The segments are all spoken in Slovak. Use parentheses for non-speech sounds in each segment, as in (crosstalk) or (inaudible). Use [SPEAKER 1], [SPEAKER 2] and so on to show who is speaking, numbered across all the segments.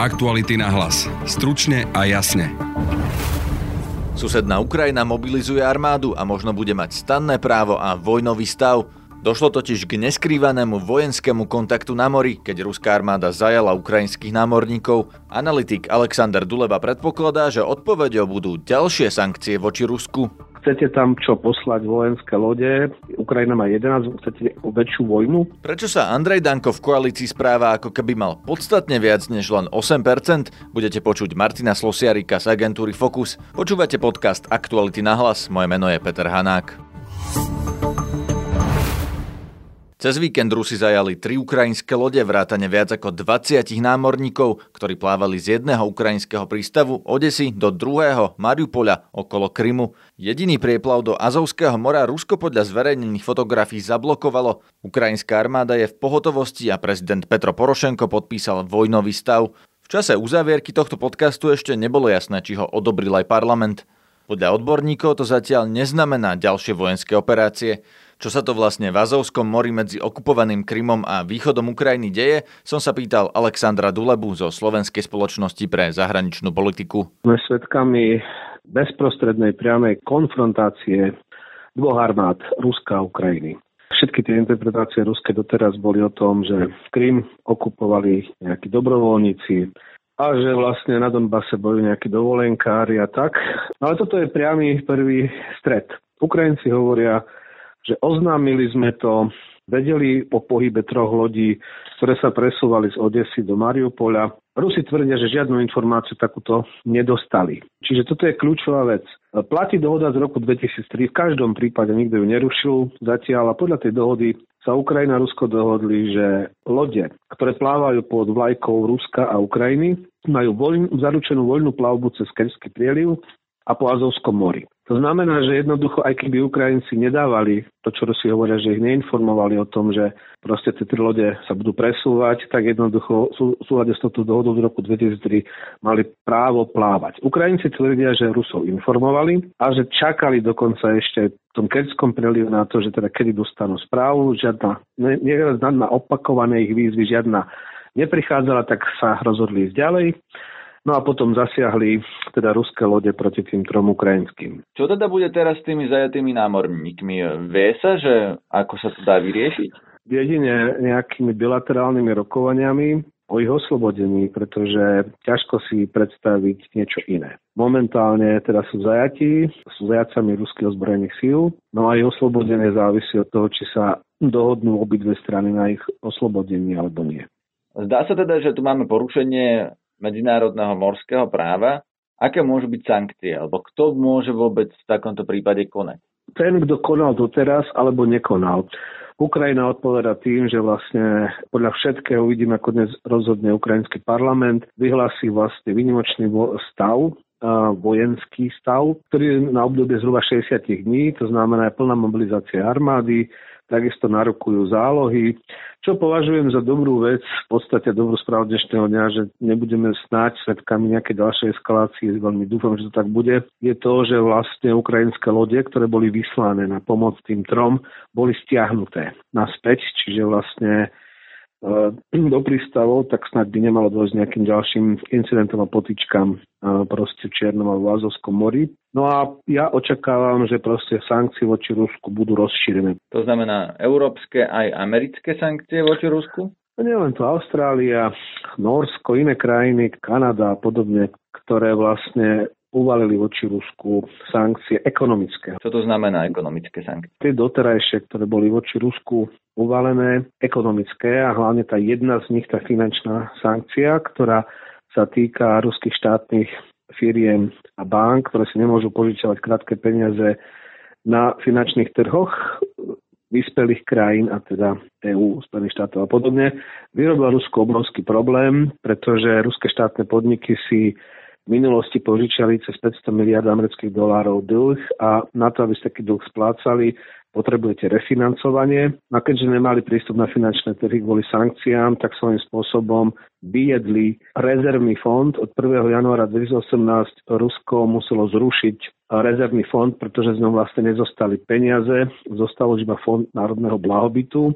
[SPEAKER 1] Aktuality na hlas. Stručne a jasne.
[SPEAKER 2] Susedná Ukrajina mobilizuje armádu a možno bude mať stanné právo a vojnový stav. Došlo totiž k neskrývanému vojenskému kontaktu na mori, keď ruská armáda zajala ukrajinských námorníkov. Analytik Alexander Duleba predpokladá, že odpovedou budú ďalšie sankcie voči Rusku.
[SPEAKER 3] Chcete tam čo poslať vojenské lode? Ukrajina má 11, chcete väčšiu vojnu?
[SPEAKER 2] Prečo sa Andrej Danko v koalícii správa ako keby mal podstatne viac než len 8%? Budete počuť Martina Slosiarika z agentúry Focus. Počúvate podcast Aktuality na hlas. Moje meno je Peter Hanák. Cez víkend Rusi zajali tri ukrajinské lode, vrátane viac ako 20 námorníkov, ktorí plávali z jedného ukrajinského prístavu Odesy do druhého Mariupoľa okolo Krymu. Jediný prieplav do Azovského mora Rusko podľa zverejnených fotografií zablokovalo. Ukrajinská armáda je v pohotovosti a prezident Petro Porošenko podpísal vojnový stav. V čase uzavierky tohto podcastu ešte nebolo jasné, či ho odobril aj parlament. Podľa odborníkov to zatiaľ neznamená ďalšie vojenské operácie. Čo sa to vlastne v Azovskom mori medzi okupovaným Krymom a východom Ukrajiny deje, som sa pýtal Alexandra Dulebu zo Slovenskej spoločnosti pre zahraničnú politiku.
[SPEAKER 3] Sme svedkami bezprostrednej priamej konfrontácie dvoch armád Ruska a Ukrajiny. Všetky tie interpretácie ruské doteraz boli o tom, že Krym okupovali nejakí dobrovoľníci, a že vlastne na Donbase boli nejakí dovolenkári a tak. Ale toto je priamy prvý stred. Ukrajinci hovoria, že oznámili sme to, vedeli o pohybe troch lodí, ktoré sa presúvali z Odesy do Mariupola. Rusi tvrdia, že žiadnu informáciu takúto nedostali. Čiže toto je kľúčová vec. Platí dohoda z roku 2003, v každom prípade nikto ju nerušil zatiaľ a podľa tej dohody sa Ukrajina a Rusko dohodli, že lode, ktoré plávajú pod vlajkou Ruska a Ukrajiny, majú voľn, zaručenú voľnú plavbu cez Kerský prieliv a po Azovskom mori. To znamená, že jednoducho, aj keby Ukrajinci nedávali to, čo Rusi hovoria, že ich neinformovali o tom, že proste tie tri lode sa budú presúvať, tak jednoducho sú, súhľade s touto dohodou z roku 2003 mali právo plávať. Ukrajinci tvrdia, že Rusov informovali a že čakali dokonca ešte v tom kedskom prelivu na to, že teda kedy dostanú správu, žiadna, neraz na opakované ich výzvy, žiadna neprichádzala, tak sa rozhodli ísť ďalej. No a potom zasiahli teda ruské lode proti tým trom ukrajinským.
[SPEAKER 2] Čo teda bude teraz s tými zajatými námorníkmi? Vie sa, že ako sa to dá vyriešiť?
[SPEAKER 3] Jedine nejakými bilaterálnymi rokovaniami o ich oslobodení, pretože ťažko si predstaviť niečo iné. Momentálne teda sú zajatí, sú zajacami ruských ozbrojených síl, no a ich oslobodenie závisí od toho, či sa dohodnú obidve strany na ich oslobodení alebo nie.
[SPEAKER 2] Zdá sa teda, že tu máme porušenie medzinárodného morského práva, aké môžu byť sankcie, alebo kto môže vôbec v takomto prípade konať?
[SPEAKER 3] Ten, kto konal doteraz, alebo nekonal. Ukrajina odpoveda tým, že vlastne podľa všetkého uvidíme, ako dnes rozhodne ukrajinský parlament, vyhlási vlastne výnimočný stav, vojenský stav, ktorý je na obdobie zhruba 60 dní, to znamená plná mobilizácia armády, takisto narukujú zálohy, čo považujem za dobrú vec, v podstate dobrú správu dnešného dňa, že nebudeme snáď svetkami nejaké ďalšej eskalácie, veľmi dúfam, že to tak bude, je to, že vlastne ukrajinské lode, ktoré boli vyslané na pomoc tým trom, boli stiahnuté naspäť, čiže vlastne (clears throat) do prístavov, tak snad by nemalo dôjsť nejakým ďalším incidentom a potýčkam proste v Čiernom a v Azovskom mori. No a ja očakávam, že proste sankcie voči Rusku budú rozšírené.
[SPEAKER 2] To znamená európske aj americké sankcie voči Rusku?
[SPEAKER 3] Nielen to Austrália, Norsko, iné krajiny, Kanada a podobne, ktoré vlastne uvalili voči Rusku sankcie ekonomické.
[SPEAKER 2] Čo to znamená ekonomické sankcie?
[SPEAKER 3] Tie doterajšie, ktoré boli voči Rusku uvalené, ekonomické a hlavne tá jedna z nich, tá finančná sankcia, ktorá sa týka ruských štátnych firiem a bank, ktoré si nemôžu požičiavať krátke peniaze na finančných trhoch vyspelých krajín, a teda EÚ, Spojených štátov a podobne, vyrobila Rusko obrovský problém, pretože ruské štátne podniky si minulosti požičali cez 500 miliard amerických dolárov dlh a na to, aby ste taký dlh splácali, potrebujete refinancovanie. A keďže nemali prístup na finančné trhy kvôli sankciám, tak svojím spôsobom vyjedli rezervný fond. Od 1. januára 2018 Rusko muselo zrušiť rezervný fond, pretože z ňom vlastne nezostali peniaze, zostalo iba fond národného blahobytu,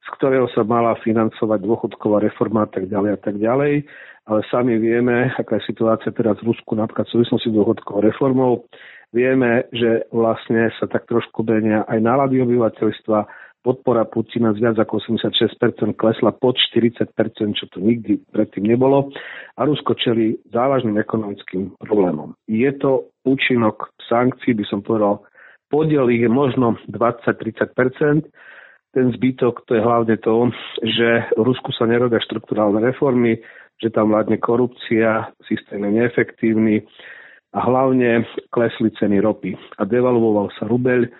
[SPEAKER 3] z ktorého sa mala financovať dôchodková reforma a tak ďalej a tak ďalej. Ale sami vieme, aká je situácia teraz v Rusku napríklad v súvislosti s dôchodkovou reformou. Vieme, že vlastne sa tak trošku benia aj nálady obyvateľstva, podpora Putina z viac ako 86% klesla pod 40%, čo to nikdy predtým nebolo. A Rusko čeli závažným ekonomickým problémom. Je to účinok sankcií, by som povedal, podiel ich je možno 20-30%, ten zbytok to je hlavne to, že v Rusku sa nerobia štruktúrálne reformy, že tam vládne korupcia, systém je neefektívny, a hlavne klesli ceny ropy a devalvoval sa rubeľ.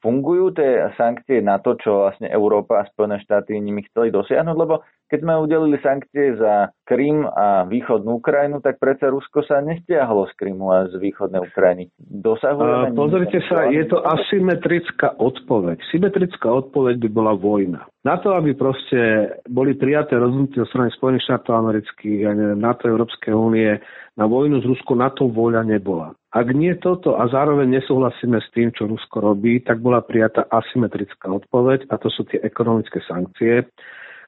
[SPEAKER 2] Fungujú tie sankcie na to, čo vlastne Európa a Spojené štáty nimi chceli dosiahnuť? Lebo keď sme udelili sankcie za Krym a východnú Ukrajinu, tak predsa Rusko sa nestiahlo z Krymu a z východnej Ukrajiny. Dosahujeme...
[SPEAKER 3] Uh, pozrite sa, je to asymetrická odpoveď. Symetrická odpoveď by bola vojna. Na to, aby proste boli prijaté rozhodnutia strany Spojených štátov amerických a NATO Európskej únie na vojnu z Rusku, na to voľa nebola. Ak nie toto a zároveň nesúhlasíme s tým, čo Rusko robí, tak bola prijatá asymetrická odpoveď a to sú tie ekonomické sankcie,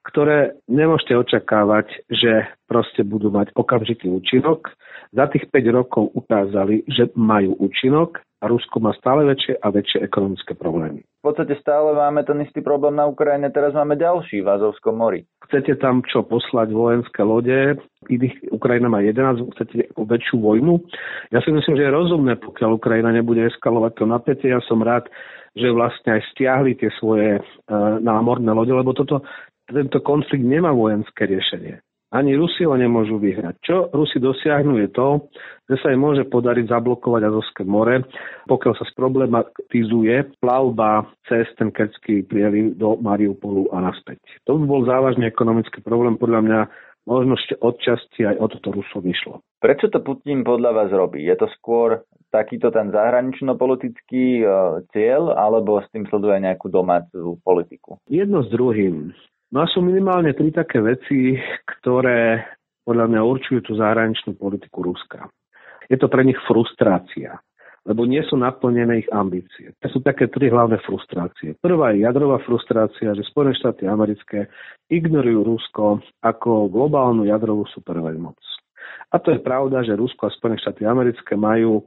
[SPEAKER 3] ktoré nemôžete očakávať, že proste budú mať okamžitý účinok. Za tých 5 rokov ukázali, že majú účinok a Rusko má stále väčšie a väčšie ekonomické problémy.
[SPEAKER 2] V podstate stále máme ten istý problém na Ukrajine, teraz máme ďalší v Azovskom mori.
[SPEAKER 3] Chcete tam čo poslať vojenské lode, iných, Ukrajina má 11, chcete väčšiu vojnu. Ja si myslím, že je rozumné, pokiaľ Ukrajina nebude eskalovať to napätie. Ja som rád, že vlastne aj stiahli tie svoje e, námorné lode, lebo toto tento konflikt nemá vojenské riešenie. Ani Rusi ho nemôžu vyhrať. Čo Rusi dosiahnu je to, že sa im môže podariť zablokovať Azovské more, pokiaľ sa sproblematizuje plavba cez ten Kerský prieliv do Mariupolu a naspäť. To by bol závažný ekonomický problém, podľa mňa možno ešte odčasti aj o toto Rusov išlo.
[SPEAKER 2] Prečo to Putin podľa vás robí? Je to skôr takýto ten zahranično-politický e, cieľ, alebo s tým sleduje nejakú domácu politiku?
[SPEAKER 3] Jedno s druhým. No a sú minimálne tri také veci, ktoré podľa mňa určujú tú zahraničnú politiku Ruska. Je to pre nich frustrácia, lebo nie sú naplnené ich ambície. To sú také tri hlavné frustrácie. Prvá je jadrová frustrácia, že Spojené štáty americké ignorujú Rusko ako globálnu jadrovú superveľmoc. A to je pravda, že Rusko a Spojené štáty americké majú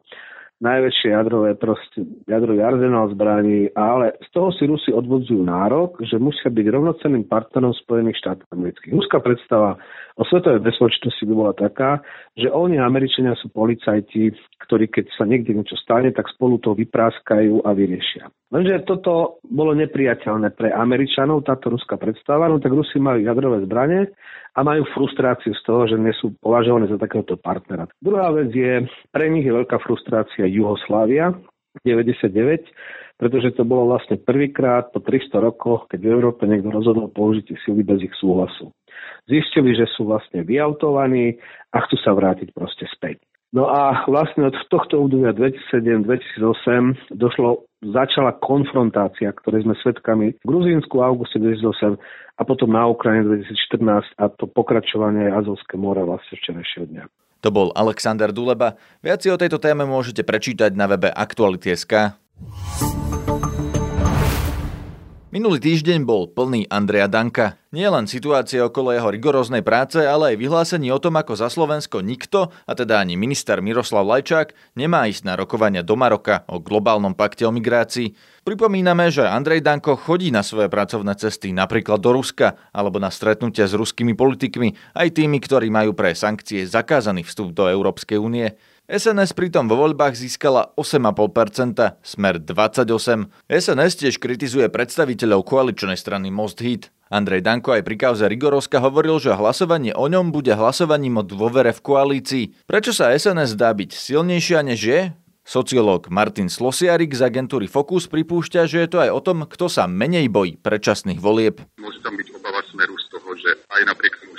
[SPEAKER 3] najväčšie jadrové proste, jadrový arzenál zbraní, ale z toho si Rusi odvodzujú nárok, že musia byť rovnocenným partnerom Spojených štátov amerických. Ruská predstava o svetovej bezpečnosti by bola taká, že oni Američania sú policajti, ktorí keď sa niekde niečo stane, tak spolu to vypráskajú a vyriešia. Lenže toto bolo nepriateľné pre Američanov, táto ruská predstava, no tak Rusi majú jadrové zbranie a majú frustráciu z toho, že nie sú považované za takéhoto partnera. Druhá vec je, pre nich je veľká frustrácia Juhoslávia, 99, pretože to bolo vlastne prvýkrát po 300 rokoch, keď v Európe niekto rozhodol použitie sily bez ich súhlasu. Zistili, že sú vlastne vyautovaní a chcú sa vrátiť proste späť. No a vlastne od tohto obdobia 2007-2008 došlo, začala konfrontácia, ktorej sme svedkami v Gruzínsku v auguste 2008 a potom na Ukrajine 2014 a to pokračovanie Azovské more vlastne včerajšieho dňa.
[SPEAKER 2] To bol Alexander Duleba. Viac si o tejto téme môžete prečítať na webe Aktuality.sk. Minulý týždeň bol plný Andreja Danka. Nie len situácia okolo jeho rigoróznej práce, ale aj vyhlásení o tom, ako za Slovensko nikto, a teda ani minister Miroslav Lajčák, nemá ísť na rokovania do Maroka o globálnom pakte o migrácii. Pripomíname, že Andrej Danko chodí na svoje pracovné cesty napríklad do Ruska alebo na stretnutia s ruskými politikmi, aj tými, ktorí majú pre sankcie zakázaný vstup do Európskej únie. SNS pritom vo voľbách získala 8,5%, smer 28%. SNS tiež kritizuje predstaviteľov koaličnej strany Most Hit. Andrej Danko aj pri kauze Rigorovska hovoril, že hlasovanie o ňom bude hlasovaním o dôvere v koalícii. Prečo sa SNS dá byť silnejšia než je? Sociológ Martin Slosiarik z agentúry Focus pripúšťa, že je to aj o tom, kto sa menej bojí predčasných volieb.
[SPEAKER 4] Môže tam byť obava smeru z toho, že aj napriek tomu,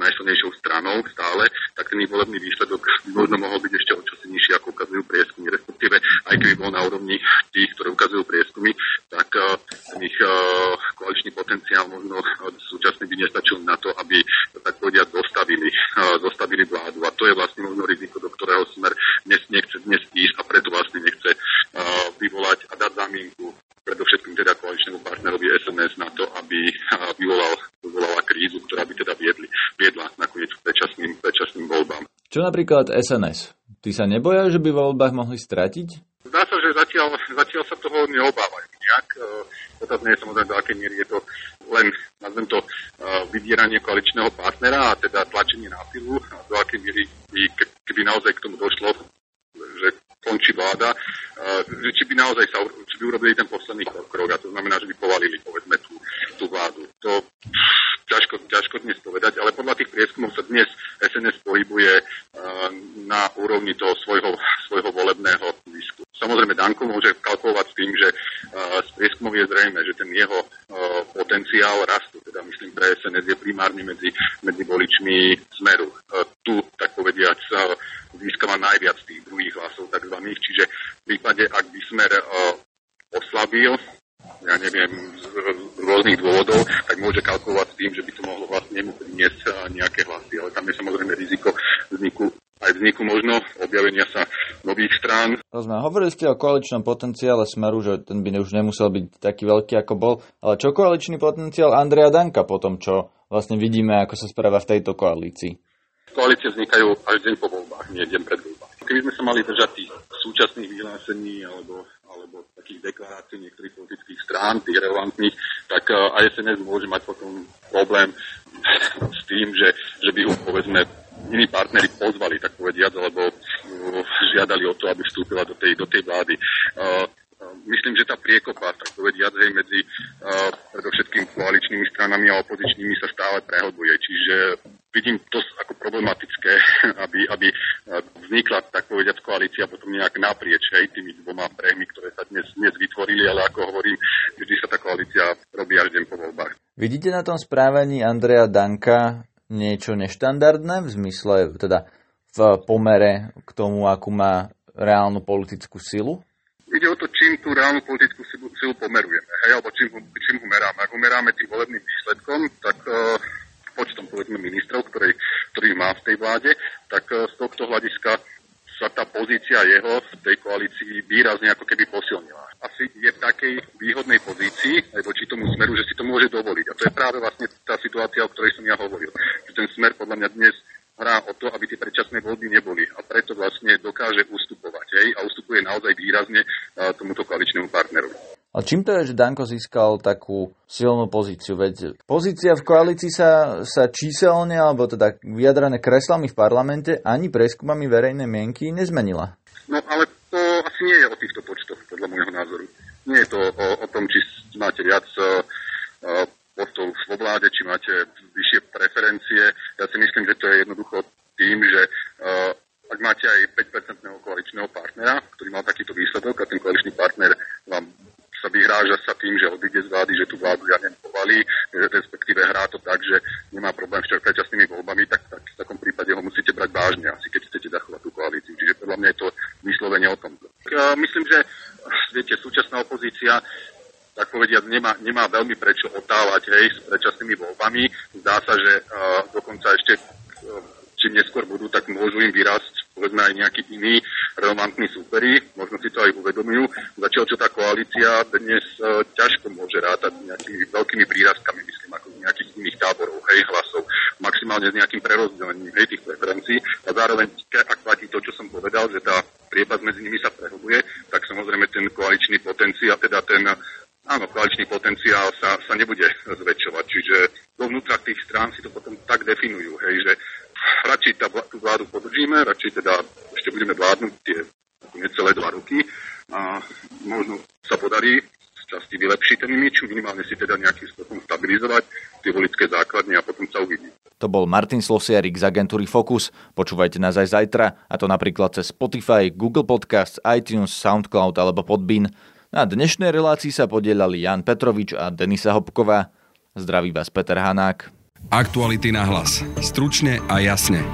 [SPEAKER 4] najsilnejšou stranou stále, tak ten volebný výsledok možno mohol byť ešte o čosi nižší, ako ukazujú prieskumy, respektíve aj keby bol na úrovni tých, ktoré ukazujú prieskumy,
[SPEAKER 2] Čo napríklad SNS? Ty sa neboja, že by v voľbách mohli stratiť?
[SPEAKER 4] Zdá sa, že zatiaľ, zatiaľ sa toho neobávajú nejak. E, otázne je samozrejme, do akej miery je to len, nazvem to, e, vydieranie koaličného partnera a teda tlačenie na silu, do akej miery by, keby naozaj k tomu došlo, že končí vláda, e, že či by naozaj sa, či by urobili ten posledný krok, a to znamená, že by povalili, povedzme, tú, tú vládu. To ťažko, ťažko dnes povedať, ale podľa tých prieskumov sa dnes SNS pohybuje na úrovni toho svojho, svojho volebného zisku. Samozrejme, Danko môže kalkulovať s tým, že z prieskumov je zrejme, že ten jeho potenciál rastu, teda myslím pre SNS je primárne medzi, medzi voličmi Smeru. Tu, tak povediať, získava najviac tých druhých hlasov takzvaných, čiže v prípade, ak by Smer oslabil, ja neviem, z rôznych dôvodov, tak môže kalkulovať s tým, že by to mohlo vlastne priniesť nejaké hlasy. Ale tam je samozrejme riziko vzniku aj vzniku možno objavenia sa nových strán.
[SPEAKER 2] Rozumiem. Hovorili ste o koaličnom potenciále Smeru, že ten by už nemusel byť taký veľký, ako bol. Ale čo koaličný potenciál Andreja Danka po tom, čo vlastne vidíme, ako sa správa v tejto koalícii?
[SPEAKER 4] Koalície vznikajú až deň po voľbách, nie deň pred voľbách. Keby sme sa mali držať tých súčasných vyhlásení alebo, alebo takých deklarácií niektorých politických strán, tých relevantných, tak eh, aj SNS môže mať potom problém (laughs) s tým, že, že by ho povedzme iní partnery pozvali, tak povediať, alebo uh, žiadali o to, aby vstúpila do tej, do tej vlády. Uh, myslím, že tá priekopa, tak povediať, hej, medzi uh, predovšetkým koaličnými stranami a opozičnými sa stále prehlbuje. Čiže vidím to ako problematické, (laughs) aby, aby vznikla, tak povediať, koalícia potom nejak naprieč hej, tými dvoma prehmi, ktoré sa dnes, dnes vytvorili, ale ako hovorím, vždy sa tá koalícia robí až deň po voľbách.
[SPEAKER 2] Vidíte na tom správaní Andreja Danka niečo neštandardné v zmysle, teda v pomere k tomu, akú má reálnu politickú silu?
[SPEAKER 4] Ide o to, čím tú reálnu politickú silu, silu pomerujeme, hej, alebo čím, čím ho meráme. Ak ho meráme tým volebným výsledkom, tak uh, počtom povedzme ministrov, ktorý, ktorý má v tej vláde, tak uh, z tohto hľadiska sa tá pozícia jeho v tej koalícii výrazne ako keby posilnila. Asi je v takej výhodnej pozícii aj voči tomu smeru, že si to môže dovoliť. A to je práve vlastne tá situácia, o ktorej som ja hovoril. Že ten smer podľa mňa dnes hrá o to, aby tie predčasné voľby neboli. A preto vlastne dokáže ustupovať. Hej? A ustupuje naozaj výrazne tomuto koaličnému partnerovi.
[SPEAKER 2] A čím to je, že Danko získal takú silnú pozíciu? Veď pozícia v koalícii sa, sa číselne, alebo teda vyjadrané kreslami v parlamente ani preskumami verejnej mienky nezmenila.
[SPEAKER 4] No ale to asi nie je o týchto počtoch, podľa môjho názoru. Nie je to o, o tom, či máte viac uh, postov vo vláde, či máte vyššie preferencie. Ja si myslím, že to je jednoducho tým, že uh, ak máte aj 5-percentného koaličného partnera, ktorý mal takýto výsledok a ten koaličný partner vám sa vyhráža sa tým, že odíde z vlády, že tú vládu ja nepovalí, respektíve hrá to tak, že nemá problém s predčasnými voľbami, tak, tak v takom prípade ho musíte brať vážne, asi keď chcete zachovať tú koalíciu. Čiže podľa mňa je to vyslovene o tom. Myslím, že viete, súčasná opozícia tak povediať, nemá, nemá veľmi prečo otávať hej, s predčasnými voľbami. Zdá sa, že uh, dokonca ešte uh, čím neskôr budú, tak môžu im vyrásť povedzme aj nejakí iní relevantní súperi, možno si to aj uvedomujú. Zatiaľ, čo tá koalícia dnes uh, ťažko môže rátať nejakými veľkými prírazkami, myslím, ako z nejakých iných táborov, hej, hlasov, maximálne s nejakým prerozdelením, hej, tých preferencií. A zároveň, ak platí to, čo som povedal, že tá priepas medzi nimi sa prehobuje, tak samozrejme ten koaličný potenciál, teda ten áno, koaličný potenciál sa, sa nebude zväčšovať. Čiže dovnútra tých strán si to potom tak definujú, hej, že radšej tá, tú vládu podržíme, radšej teda ešte budeme vládnuť tie necelé dva roky a možno sa podarí z časti vylepšiť ten imič, minimálne si teda nejakým spôsobom stabilizovať tie volické základne a potom sa uvidí.
[SPEAKER 2] To bol Martin Slosiarik z agentúry Focus. Počúvajte nás aj zajtra, a to napríklad cez Spotify, Google Podcasts, iTunes, Soundcloud alebo Podbean. Na dnešnej relácii sa podielali Jan Petrovič a Denisa Hopková. Zdraví vás Peter Hanák.
[SPEAKER 1] Aktuality na hlas. Stručne a jasne.